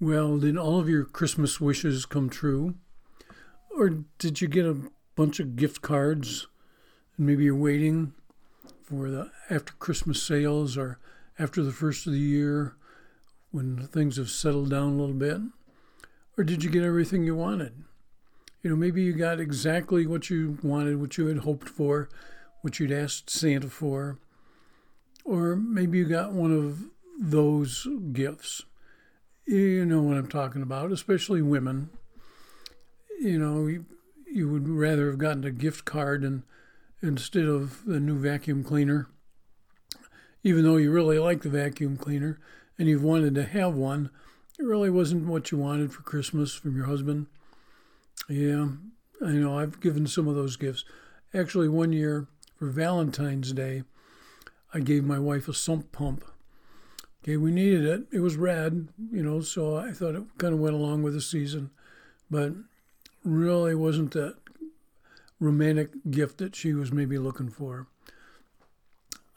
Well, did all of your Christmas wishes come true? Or did you get a bunch of gift cards and maybe you're waiting for the after Christmas sales or after the first of the year when things have settled down a little bit? Or did you get everything you wanted? You know, maybe you got exactly what you wanted, what you had hoped for, what you'd asked Santa for. Or maybe you got one of those gifts. You know what I'm talking about, especially women. You know, you, you would rather have gotten a gift card and instead of the new vacuum cleaner, even though you really like the vacuum cleaner and you've wanted to have one, it really wasn't what you wanted for Christmas from your husband. Yeah, I know. I've given some of those gifts. Actually, one year for Valentine's Day, I gave my wife a sump pump. Okay, we needed it. It was red, you know, so I thought it kind of went along with the season, but really wasn't that romantic gift that she was maybe looking for.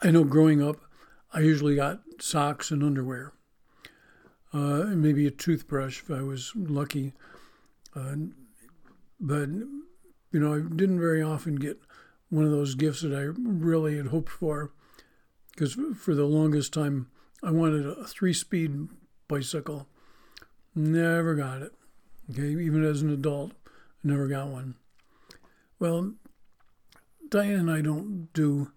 I know growing up, I usually got socks and underwear, uh, and maybe a toothbrush if I was lucky. Uh, but, you know, I didn't very often get one of those gifts that I really had hoped for because for the longest time, I wanted a three speed bicycle. Never got it. Okay, even as an adult, never got one. Well, Diane and I don't do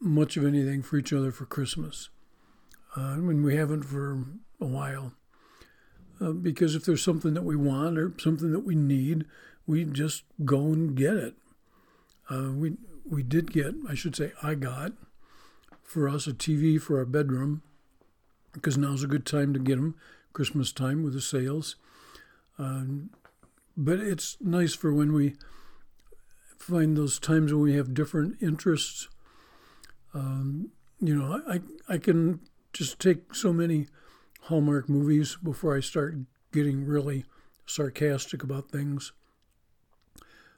much of anything for each other for Christmas. Uh, I mean, we haven't for a while. Uh, because if there's something that we want or something that we need, we just go and get it. Uh, we we did get, I should say, I got for us a TV for our bedroom because now's a good time to get them, Christmas time with the sales. Um, but it's nice for when we find those times when we have different interests. Um, you know, I, I can just take so many Hallmark movies before I start getting really sarcastic about things.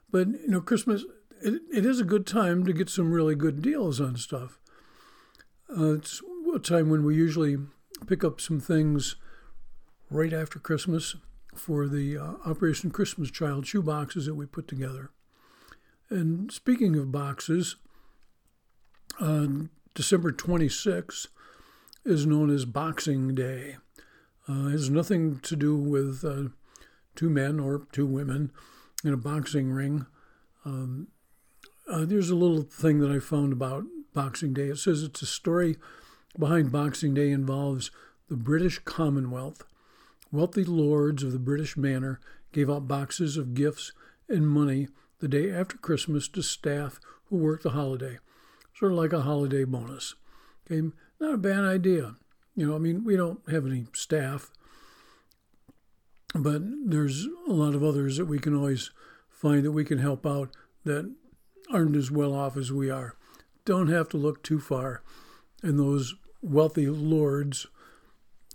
But, you know, Christmas, it, it is a good time to get some really good deals on stuff. Uh, it's a time when we usually pick up some things right after Christmas for the uh, Operation Christmas Child shoe boxes that we put together. And speaking of boxes, uh, December 26th is known as Boxing Day. Uh, it has nothing to do with uh, two men or two women in a boxing ring. Um, uh, there's a little thing that I found about Boxing Day. It says it's a story behind Boxing Day involves the British Commonwealth. Wealthy lords of the British manor gave out boxes of gifts and money the day after Christmas to staff who worked the holiday, sort of like a holiday bonus. Okay, not a bad idea. You know, I mean, we don't have any staff, but there's a lot of others that we can always find that we can help out that aren't as well off as we are. Don't have to look too far. And those wealthy lords,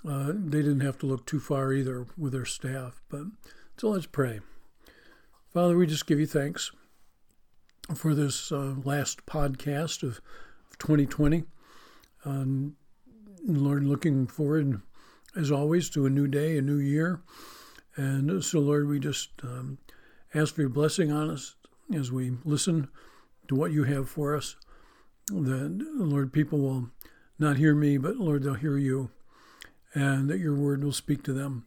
uh, they didn't have to look too far either with their staff. But so let's pray. Father, we just give you thanks for this uh, last podcast of, of 2020. Um, Lord, looking forward, as always, to a new day, a new year. And so, Lord, we just um, ask for your blessing on us as we listen to what you have for us. That, Lord, people will not hear me, but, Lord, they'll hear you, and that your word will speak to them.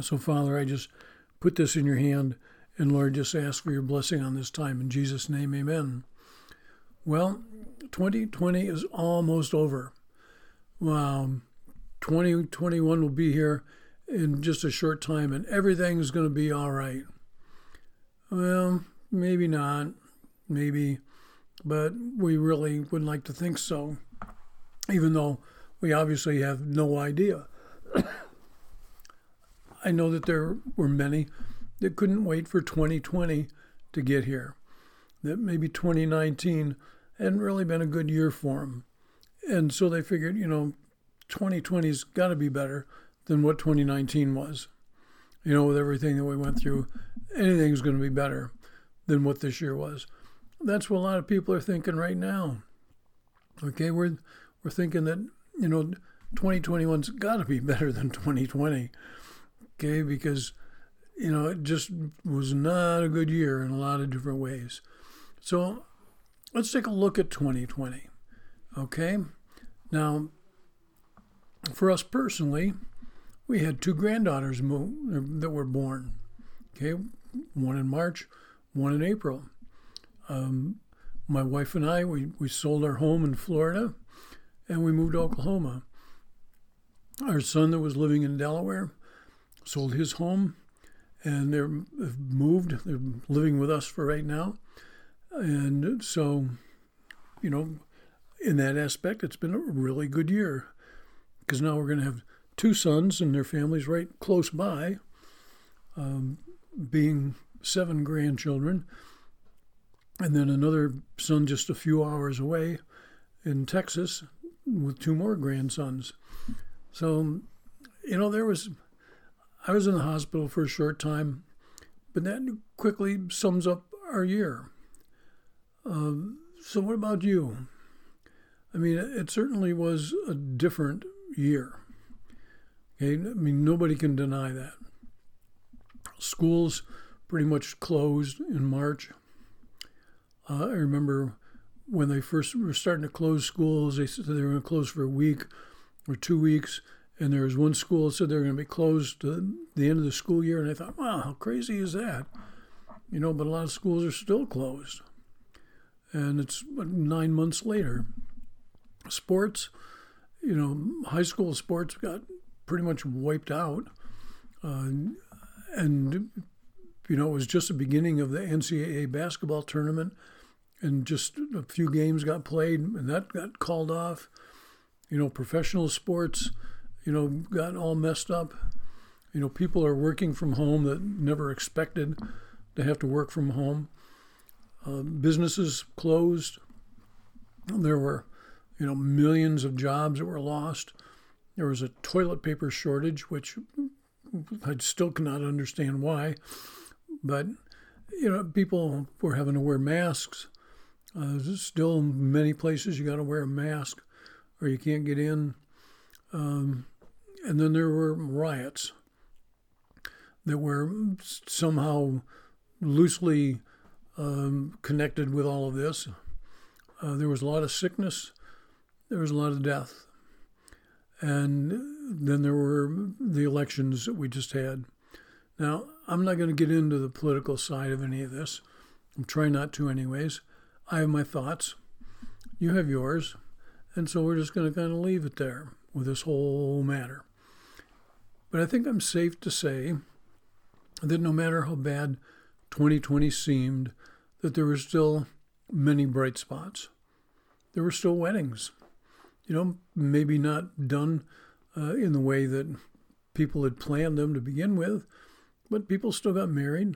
So, Father, I just put this in your hand and Lord, just ask for your blessing on this time. In Jesus' name, amen. Well, 2020 is almost over. Wow. 2021 will be here in just a short time, and everything's going to be all right. Well, maybe not. Maybe. But we really would like to think so, even though we obviously have no idea. I know that there were many that couldn't wait for 2020 to get here. That maybe 2019 hadn't really been a good year for them. And so they figured, you know, 2020's got to be better than what 2019 was. You know, with everything that we went through, anything's going to be better than what this year was. That's what a lot of people are thinking right now. Okay, we're we're thinking that you know 2021's got to be better than 2020. Okay, because you know it just was not a good year in a lot of different ways. So let's take a look at 2020. Okay, now for us personally, we had two granddaughters that were born. Okay, one in March, one in April. Um, my wife and I, we, we sold our home in Florida and we moved to Oklahoma. Our son that was living in Delaware sold his home and they're moved. They're living with us for right now. And so, you know, in that aspect, it's been a really good year because now we're going to have two sons and their families right close by, um, being seven grandchildren, and then another son just a few hours away in Texas with two more grandsons. So, you know, there was, I was in the hospital for a short time, but that quickly sums up our year. Um, so, what about you? I mean, it certainly was a different year. Okay, I mean, nobody can deny that. Schools pretty much closed in March. Uh, I remember when they first were starting to close schools, they said they were going to close for a week or two weeks. And there was one school that said they were going to be closed to the end of the school year. And I thought, wow, how crazy is that? You know, but a lot of schools are still closed. And it's nine months later. Sports, you know, high school sports got pretty much wiped out. Uh, and, you know, it was just the beginning of the NCAA basketball tournament. And just a few games got played, and that got called off. You know, professional sports, you know, got all messed up. You know, people are working from home that never expected to have to work from home. Uh, businesses closed. There were, you know, millions of jobs that were lost. There was a toilet paper shortage, which I still cannot understand why. But, you know, people were having to wear masks. Uh, still, many places you got to wear a mask or you can't get in. Um, and then there were riots that were somehow loosely um, connected with all of this. Uh, there was a lot of sickness, there was a lot of death. And then there were the elections that we just had. Now, I'm not going to get into the political side of any of this. I'm trying not to, anyways. I have my thoughts. You have yours. And so we're just going to kind of leave it there with this whole matter. But I think I'm safe to say that no matter how bad 2020 seemed, that there were still many bright spots. There were still weddings you know, maybe not done uh, in the way that people had planned them to begin with, but people still got married.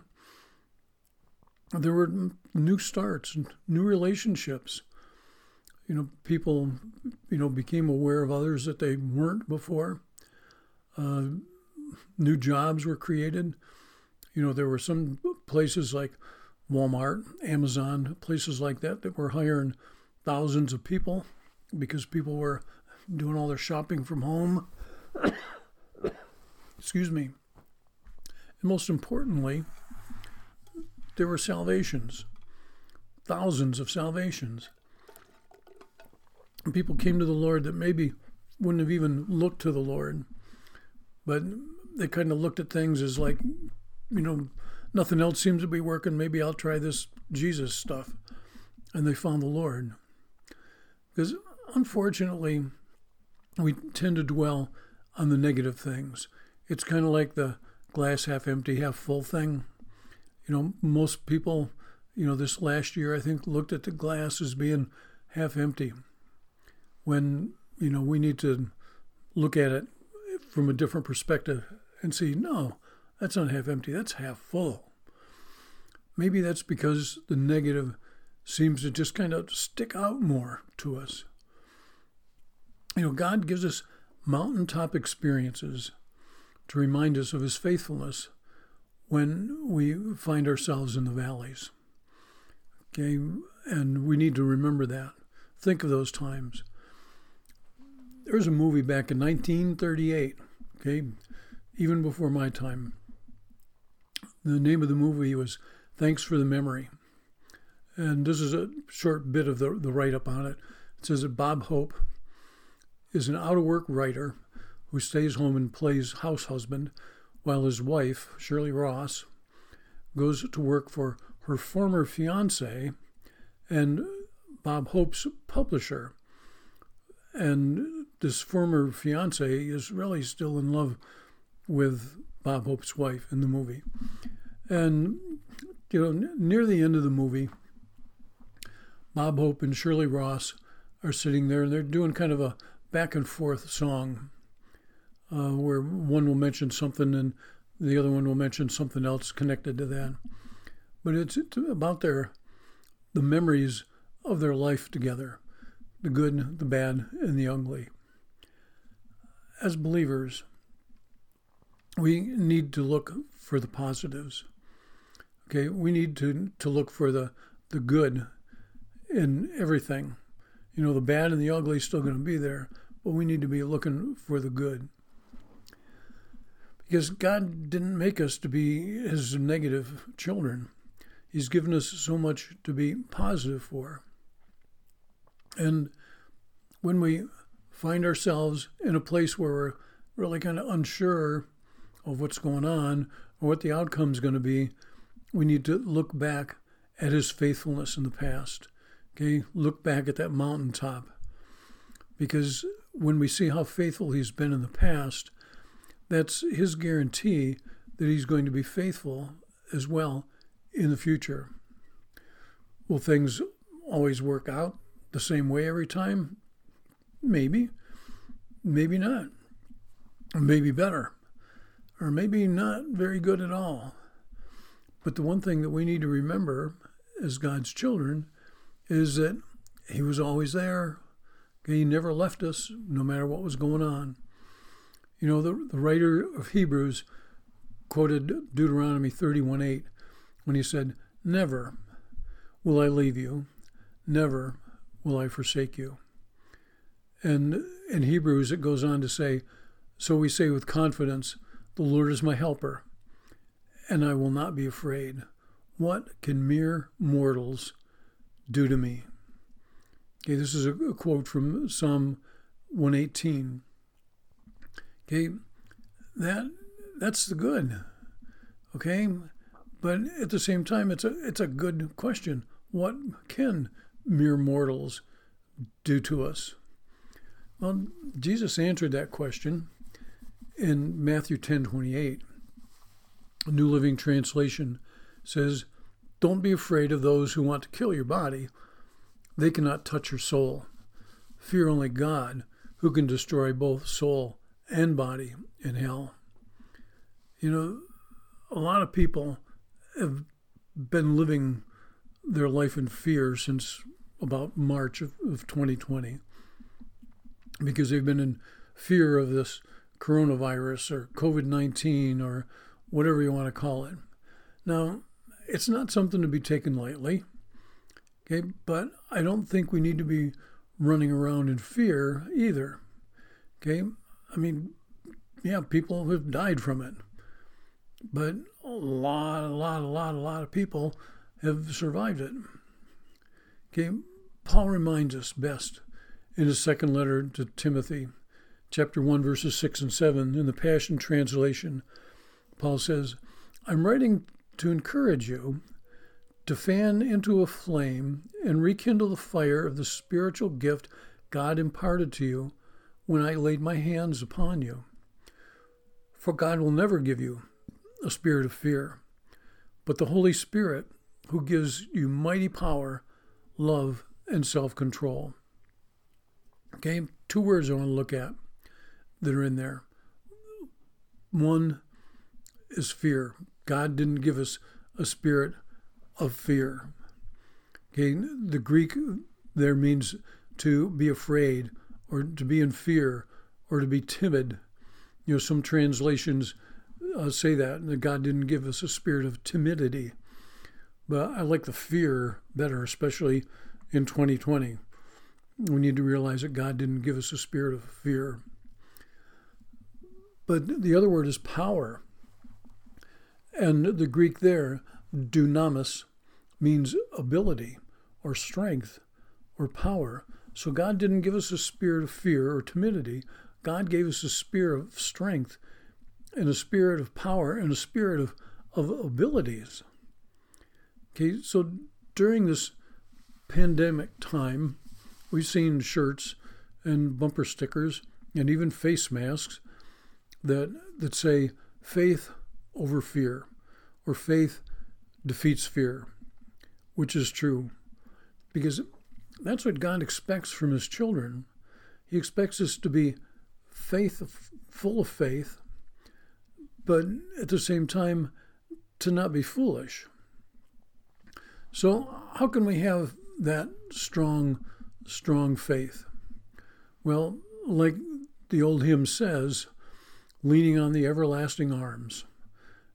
There were new starts, and new relationships. You know, people, you know, became aware of others that they weren't before. Uh, new jobs were created. You know, there were some places like Walmart, Amazon, places like that that were hiring thousands of people because people were doing all their shopping from home. Excuse me. And most importantly, there were salvations, thousands of salvations. And people came to the Lord that maybe wouldn't have even looked to the Lord, but they kind of looked at things as like, you know, nothing else seems to be working. Maybe I'll try this Jesus stuff. And they found the Lord. Because unfortunately, we tend to dwell on the negative things. It's kind of like the glass half empty, half full thing. You know, most people, you know, this last year, I think, looked at the glass as being half empty when, you know, we need to look at it from a different perspective and see, no, that's not half empty, that's half full. Maybe that's because the negative seems to just kind of stick out more to us. You know, God gives us mountaintop experiences to remind us of his faithfulness when we find ourselves in the valleys. Okay, and we need to remember that. Think of those times. There's a movie back in 1938. Okay, even before my time. The name of the movie was Thanks for the Memory. And this is a short bit of the, the write up on it. It says that Bob Hope is an out of work writer who stays home and plays house husband while his wife, Shirley Ross, goes to work for her former fiance and Bob Hope's publisher. And this former fiance is really still in love with Bob Hope's wife in the movie. And, you know, near the end of the movie, Bob Hope and Shirley Ross are sitting there and they're doing kind of a back and forth song uh, where one will mention something and the other one will mention something else connected to that. But it's, it's about their the memories of their life together, the good, the bad, and the ugly. As believers, we need to look for the positives. Okay, we need to to look for the the good in everything. You know, the bad and the ugly is still going to be there, but we need to be looking for the good. Because God didn't make us to be his negative children. He's given us so much to be positive for. And when we find ourselves in a place where we're really kind of unsure of what's going on or what the outcome is going to be, we need to look back at his faithfulness in the past. Okay, look back at that mountaintop. Because when we see how faithful he's been in the past, that's his guarantee that he's going to be faithful as well in the future. Will things always work out the same way every time? Maybe. Maybe not. Maybe better. Or maybe not very good at all. But the one thing that we need to remember as God's children is that He was always there. He never left us, no matter what was going on. You know, the, the writer of Hebrews quoted Deuteronomy 31 8 when he said, Never will I leave you, never will I forsake you. And in Hebrews, it goes on to say, So we say with confidence, The Lord is my helper, and I will not be afraid. What can mere mortals do to me? Okay, this is a, a quote from Psalm 118. Okay, that that's the good. Okay, but at the same time, it's a it's a good question. What can mere mortals do to us? Well, Jesus answered that question in Matthew ten twenty eight. New Living Translation says, Don't be afraid of those who want to kill your body. They cannot touch your soul. Fear only God, who can destroy both soul and body in hell. You know, a lot of people have been living their life in fear since about March of, of 2020 because they've been in fear of this coronavirus or COVID 19 or whatever you want to call it. Now, it's not something to be taken lightly, okay, but I don't think we need to be running around in fear either. Okay, I mean, yeah, people have died from it, but a lot, a lot, a lot, a lot of people have survived it. Okay, Paul reminds us best in his second letter to Timothy, chapter 1, verses 6 and 7, in the Passion Translation. Paul says, I'm writing to encourage you to fan into a flame and rekindle the fire of the spiritual gift God imparted to you when I laid my hands upon you. For God will never give you a spirit of fear, but the Holy Spirit who gives you mighty power, love, and self control. Okay, two words I want to look at that are in there. One is fear. God didn't give us a spirit of fear. Okay, the Greek there means to be afraid or to be in fear or to be timid. You know, some translations uh, say that, that God didn't give us a spirit of timidity. But I like the fear better, especially in 2020. We need to realize that God didn't give us a spirit of fear. But the other word is power. And the Greek there, dunamis, means ability or strength or power. So God didn't give us a spirit of fear or timidity. God gave us a spirit of strength and a spirit of power and a spirit of, of abilities. Okay, so during this pandemic time, we've seen shirts and bumper stickers and even face masks that that say faith over fear or faith defeats fear, which is true. Because that's what God expects from his children. He expects us to be faith full of faith, but at the same time to not be foolish. So how can we have that strong strong faith? Well, like the old hymn says, leaning on the everlasting arms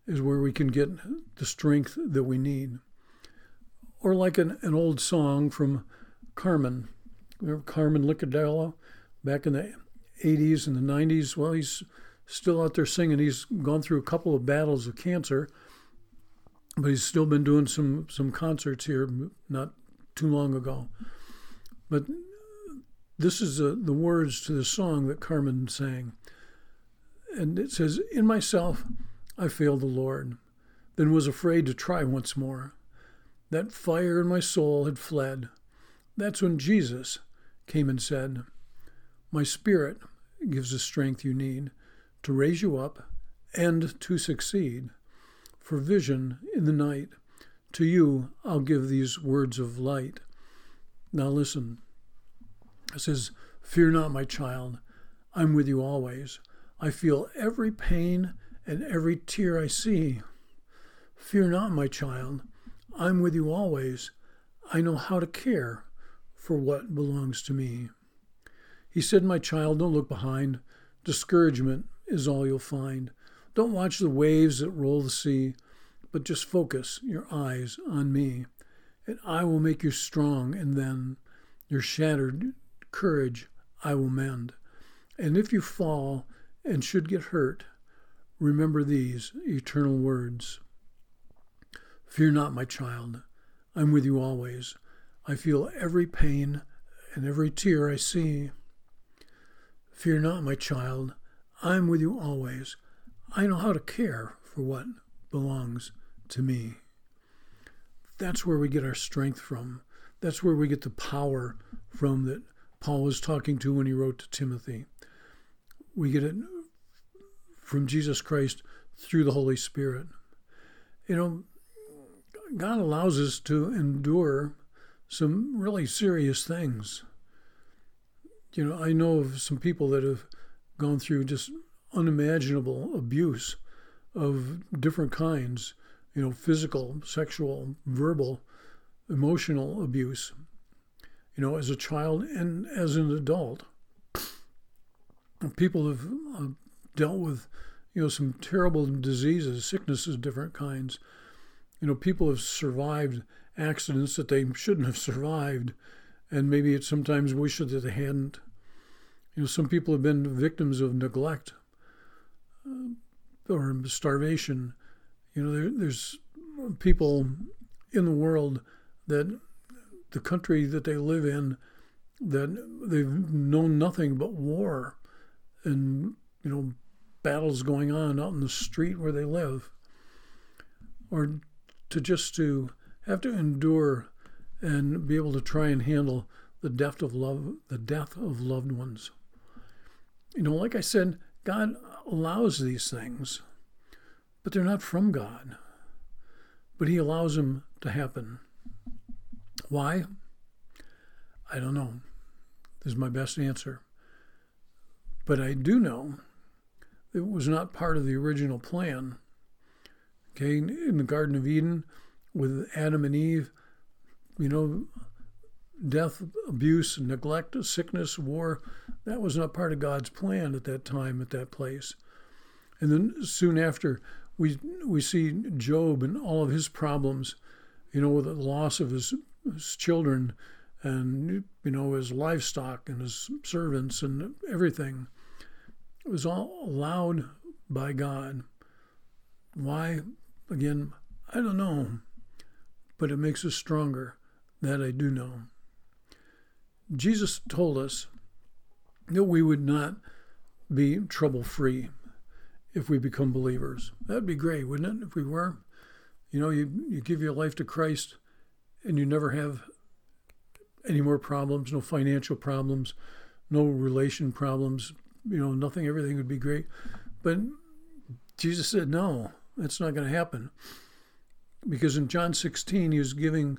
is where we can get the strength that we need. Or like an, an old song from Carmen. Remember Carmen Licciardello back in the 80s and the 90s? Well, he's still out there singing. He's gone through a couple of battles of cancer, but he's still been doing some, some concerts here not too long ago. But this is a, the words to the song that Carmen sang. And it says, In myself I failed the Lord, then was afraid to try once more. That fire in my soul had fled. That's when Jesus came and said, My spirit gives the strength you need to raise you up and to succeed. For vision in the night, to you I'll give these words of light. Now listen. It says, Fear not, my child, I'm with you always. I feel every pain and every tear I see. Fear not, my child, I'm with you always. I know how to care for what belongs to me. He said, My child, don't look behind. Discouragement is all you'll find. Don't watch the waves that roll the sea, but just focus your eyes on me, and I will make you strong, and then your shattered courage I will mend. And if you fall and should get hurt, remember these eternal words Fear not, my child, I'm with you always. I feel every pain and every tear I see. Fear not, my child, I'm with you always. I know how to care for what belongs to me. That's where we get our strength from. That's where we get the power from that Paul was talking to when he wrote to Timothy. We get it from Jesus Christ through the Holy Spirit. You know, God allows us to endure some really serious things. You know, I know of some people that have gone through just unimaginable abuse of different kinds, you know, physical, sexual, verbal, emotional abuse you know, as a child and as an adult. People have uh, dealt with, you know, some terrible diseases, sicknesses, different kinds. You know, people have survived accidents that they shouldn't have survived, and maybe it sometimes wish that they hadn't. You know, some people have been victims of neglect uh, or starvation. You know, there, there's people in the world that the country that they live in that they've known nothing but war and you know battles going on out in the street where they live or to just to have to endure and be able to try and handle the death of love the death of loved ones you know like i said god allows these things but they're not from god but he allows them to happen why? I don't know. This is my best answer. But I do know it was not part of the original plan. Okay, in the Garden of Eden with Adam and Eve, you know, death, abuse, neglect, sickness, war, that was not part of God's plan at that time, at that place. And then soon after, we we see Job and all of his problems, you know, with the loss of his his children and you know his livestock and his servants and everything. It was all allowed by God. Why? Again, I don't know, but it makes us stronger. That I do know. Jesus told us that we would not be trouble free if we become believers. That'd be great, wouldn't it, if we were? You know, you, you give your life to Christ and you never have any more problems, no financial problems, no relation problems, you know, nothing, everything would be great. But Jesus said, no, that's not going to happen. Because in John 16, he was giving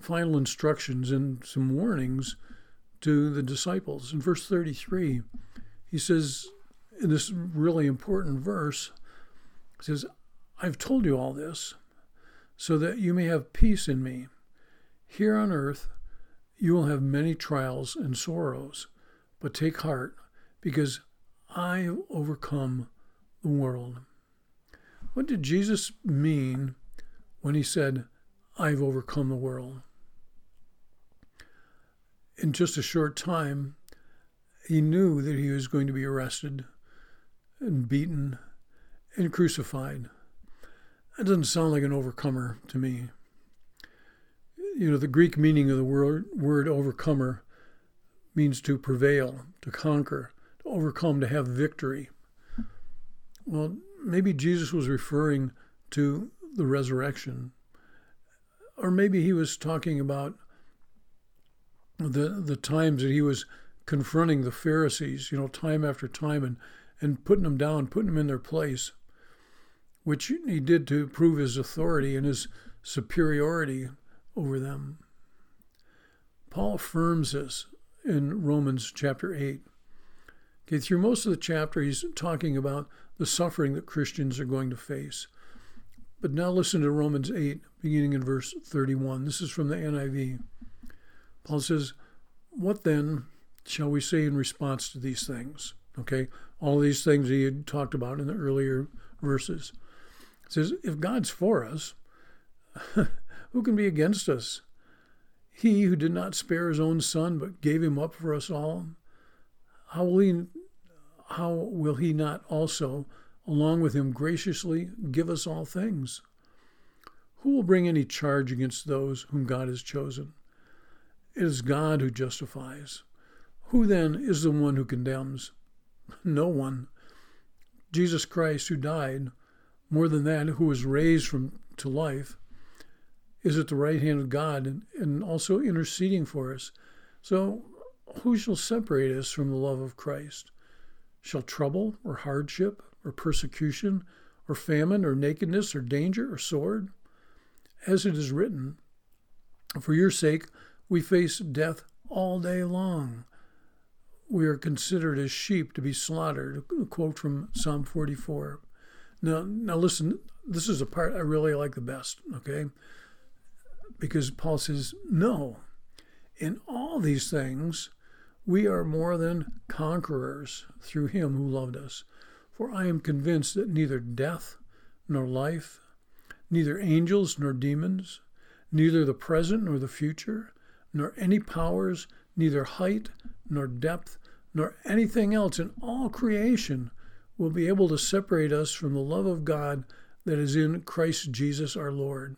final instructions and some warnings to the disciples. In verse 33, he says, in this really important verse, he says, I've told you all this so that you may have peace in me. Here on earth, you will have many trials and sorrows, but take heart, because I have overcome the world. What did Jesus mean when he said, I've overcome the world? In just a short time, he knew that he was going to be arrested and beaten and crucified. That doesn't sound like an overcomer to me. You know, the Greek meaning of the word, word overcomer means to prevail, to conquer, to overcome, to have victory. Well, maybe Jesus was referring to the resurrection, or maybe he was talking about the the times that he was confronting the Pharisees, you know, time after time, and and putting them down, putting them in their place which he did to prove his authority and his superiority over them. Paul affirms this in Romans chapter 8. Okay, through most of the chapter, he's talking about the suffering that Christians are going to face. But now listen to Romans 8, beginning in verse 31. This is from the NIV. Paul says, What then shall we say in response to these things? Okay, all these things he had talked about in the earlier verses. It says, If God's for us, who can be against us? He who did not spare his own son, but gave him up for us all, how will he, how will he not also, along with him, graciously give us all things? Who will bring any charge against those whom God has chosen? It is God who justifies. Who then is the one who condemns? No one. Jesus Christ, who died, more than that, who was raised from to life, is at the right hand of God and, and also interceding for us. So, who shall separate us from the love of Christ? Shall trouble or hardship or persecution or famine or nakedness or danger or sword? As it is written, For your sake we face death all day long. We are considered as sheep to be slaughtered. A quote from Psalm 44. Now, now listen, this is a part I really like the best, okay? Because Paul says, no, in all these things, we are more than conquerors through him who loved us. For I am convinced that neither death nor life, neither angels nor demons, neither the present nor the future, nor any powers, neither height nor depth, nor anything else in all creation will be able to separate us from the love of God that is in Christ Jesus our Lord.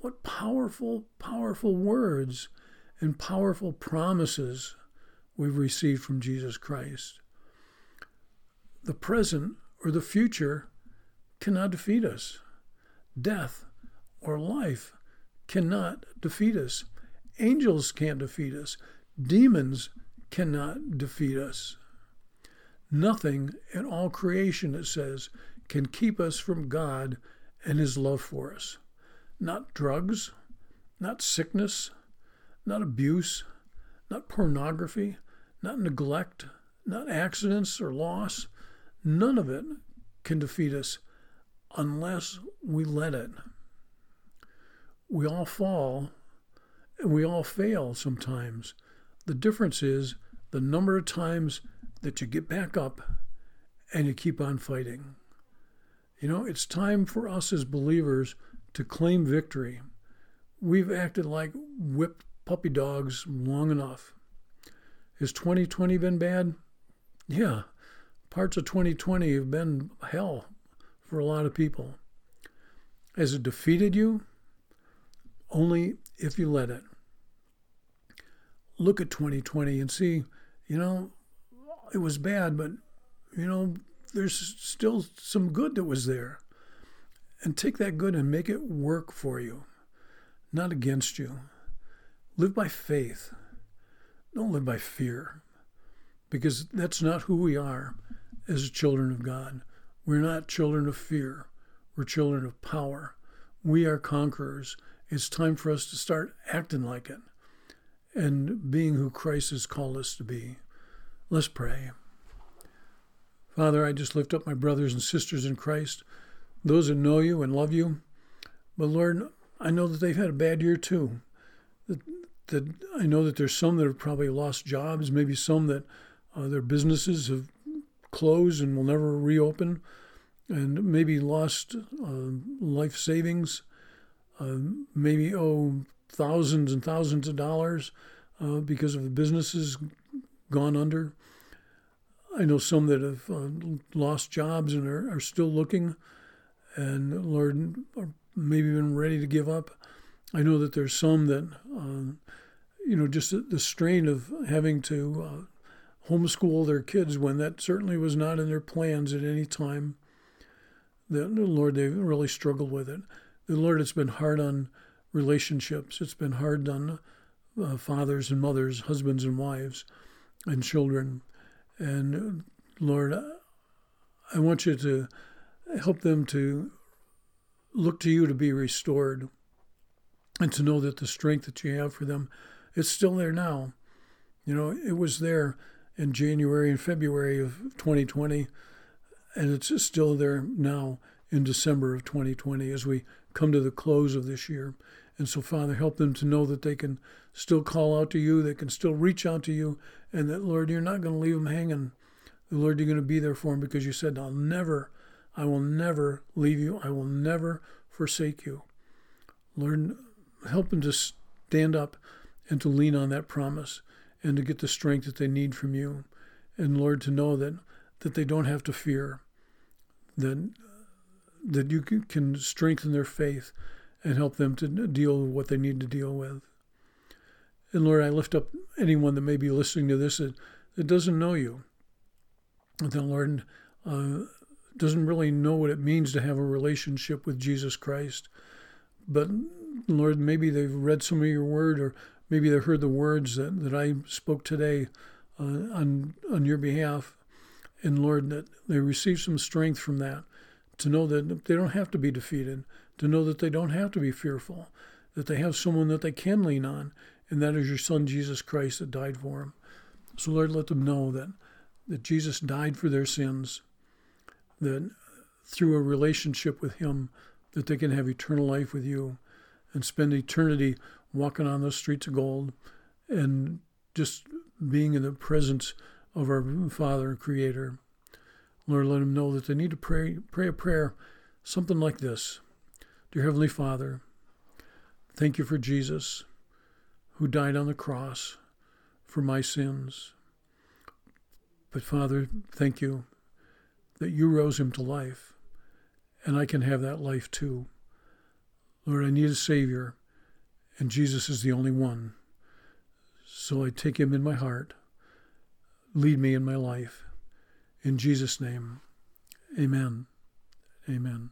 What powerful, powerful words and powerful promises we've received from Jesus Christ. The present or the future cannot defeat us. Death or life cannot defeat us. Angels can't defeat us. Demons cannot defeat us. Nothing in all creation, it says, can keep us from God and His love for us. Not drugs, not sickness, not abuse, not pornography, not neglect, not accidents or loss. None of it can defeat us unless we let it. We all fall and we all fail sometimes. The difference is the number of times that you get back up and you keep on fighting. You know, it's time for us as believers to claim victory. We've acted like whipped puppy dogs long enough. Has 2020 been bad? Yeah, parts of 2020 have been hell for a lot of people. Has it defeated you? Only if you let it. Look at 2020 and see, you know, it was bad, but, you know, there's still some good that was there. And take that good and make it work for you, not against you. Live by faith. Don't live by fear, because that's not who we are as children of God. We're not children of fear, we're children of power. We are conquerors. It's time for us to start acting like it and being who Christ has called us to be. Let's pray. Father, I just lift up my brothers and sisters in Christ, those that know you and love you. But Lord, I know that they've had a bad year too. That, that I know that there's some that have probably lost jobs, maybe some that uh, their businesses have closed and will never reopen, and maybe lost uh, life savings, uh, maybe owe thousands and thousands of dollars uh, because of the businesses gone under. I know some that have uh, lost jobs and are, are, still looking, and Lord, are maybe even ready to give up. I know that there's some that, um, you know, just the strain of having to uh, homeschool their kids when that certainly was not in their plans at any time. The Lord, they've really struggled with it. The Lord, it's been hard on relationships. It's been hard on uh, fathers and mothers, husbands and wives, and children. And Lord, I want you to help them to look to you to be restored and to know that the strength that you have for them is still there now. You know, it was there in January and February of 2020, and it's still there now in December of 2020 as we come to the close of this year. And so, Father, help them to know that they can still call out to you, they can still reach out to you, and that, Lord, you're not going to leave them hanging. Lord, you're going to be there for them because you said, I'll never, I will never leave you. I will never forsake you. Lord, help them to stand up and to lean on that promise and to get the strength that they need from you. And Lord, to know that, that they don't have to fear, that, that you can strengthen their faith and help them to deal with what they need to deal with. And Lord, I lift up anyone that may be listening to this that, that doesn't know you. That Lord uh, doesn't really know what it means to have a relationship with Jesus Christ. But Lord, maybe they've read some of your word, or maybe they've heard the words that, that I spoke today uh, on on your behalf. And Lord, that they receive some strength from that to know that they don't have to be defeated, to know that they don't have to be fearful, that they have someone that they can lean on, and that is your Son, Jesus Christ, that died for them. So, Lord, let them know that, that Jesus died for their sins, that through a relationship with Him, that they can have eternal life with you and spend eternity walking on those streets of gold and just being in the presence of our Father and Creator. Lord, let them know that they need to pray, pray a prayer, something like this Dear Heavenly Father, thank you for Jesus who died on the cross for my sins. But Father, thank you that you rose him to life, and I can have that life too. Lord, I need a Savior, and Jesus is the only one. So I take him in my heart. Lead me in my life. In Jesus' name, amen. Amen.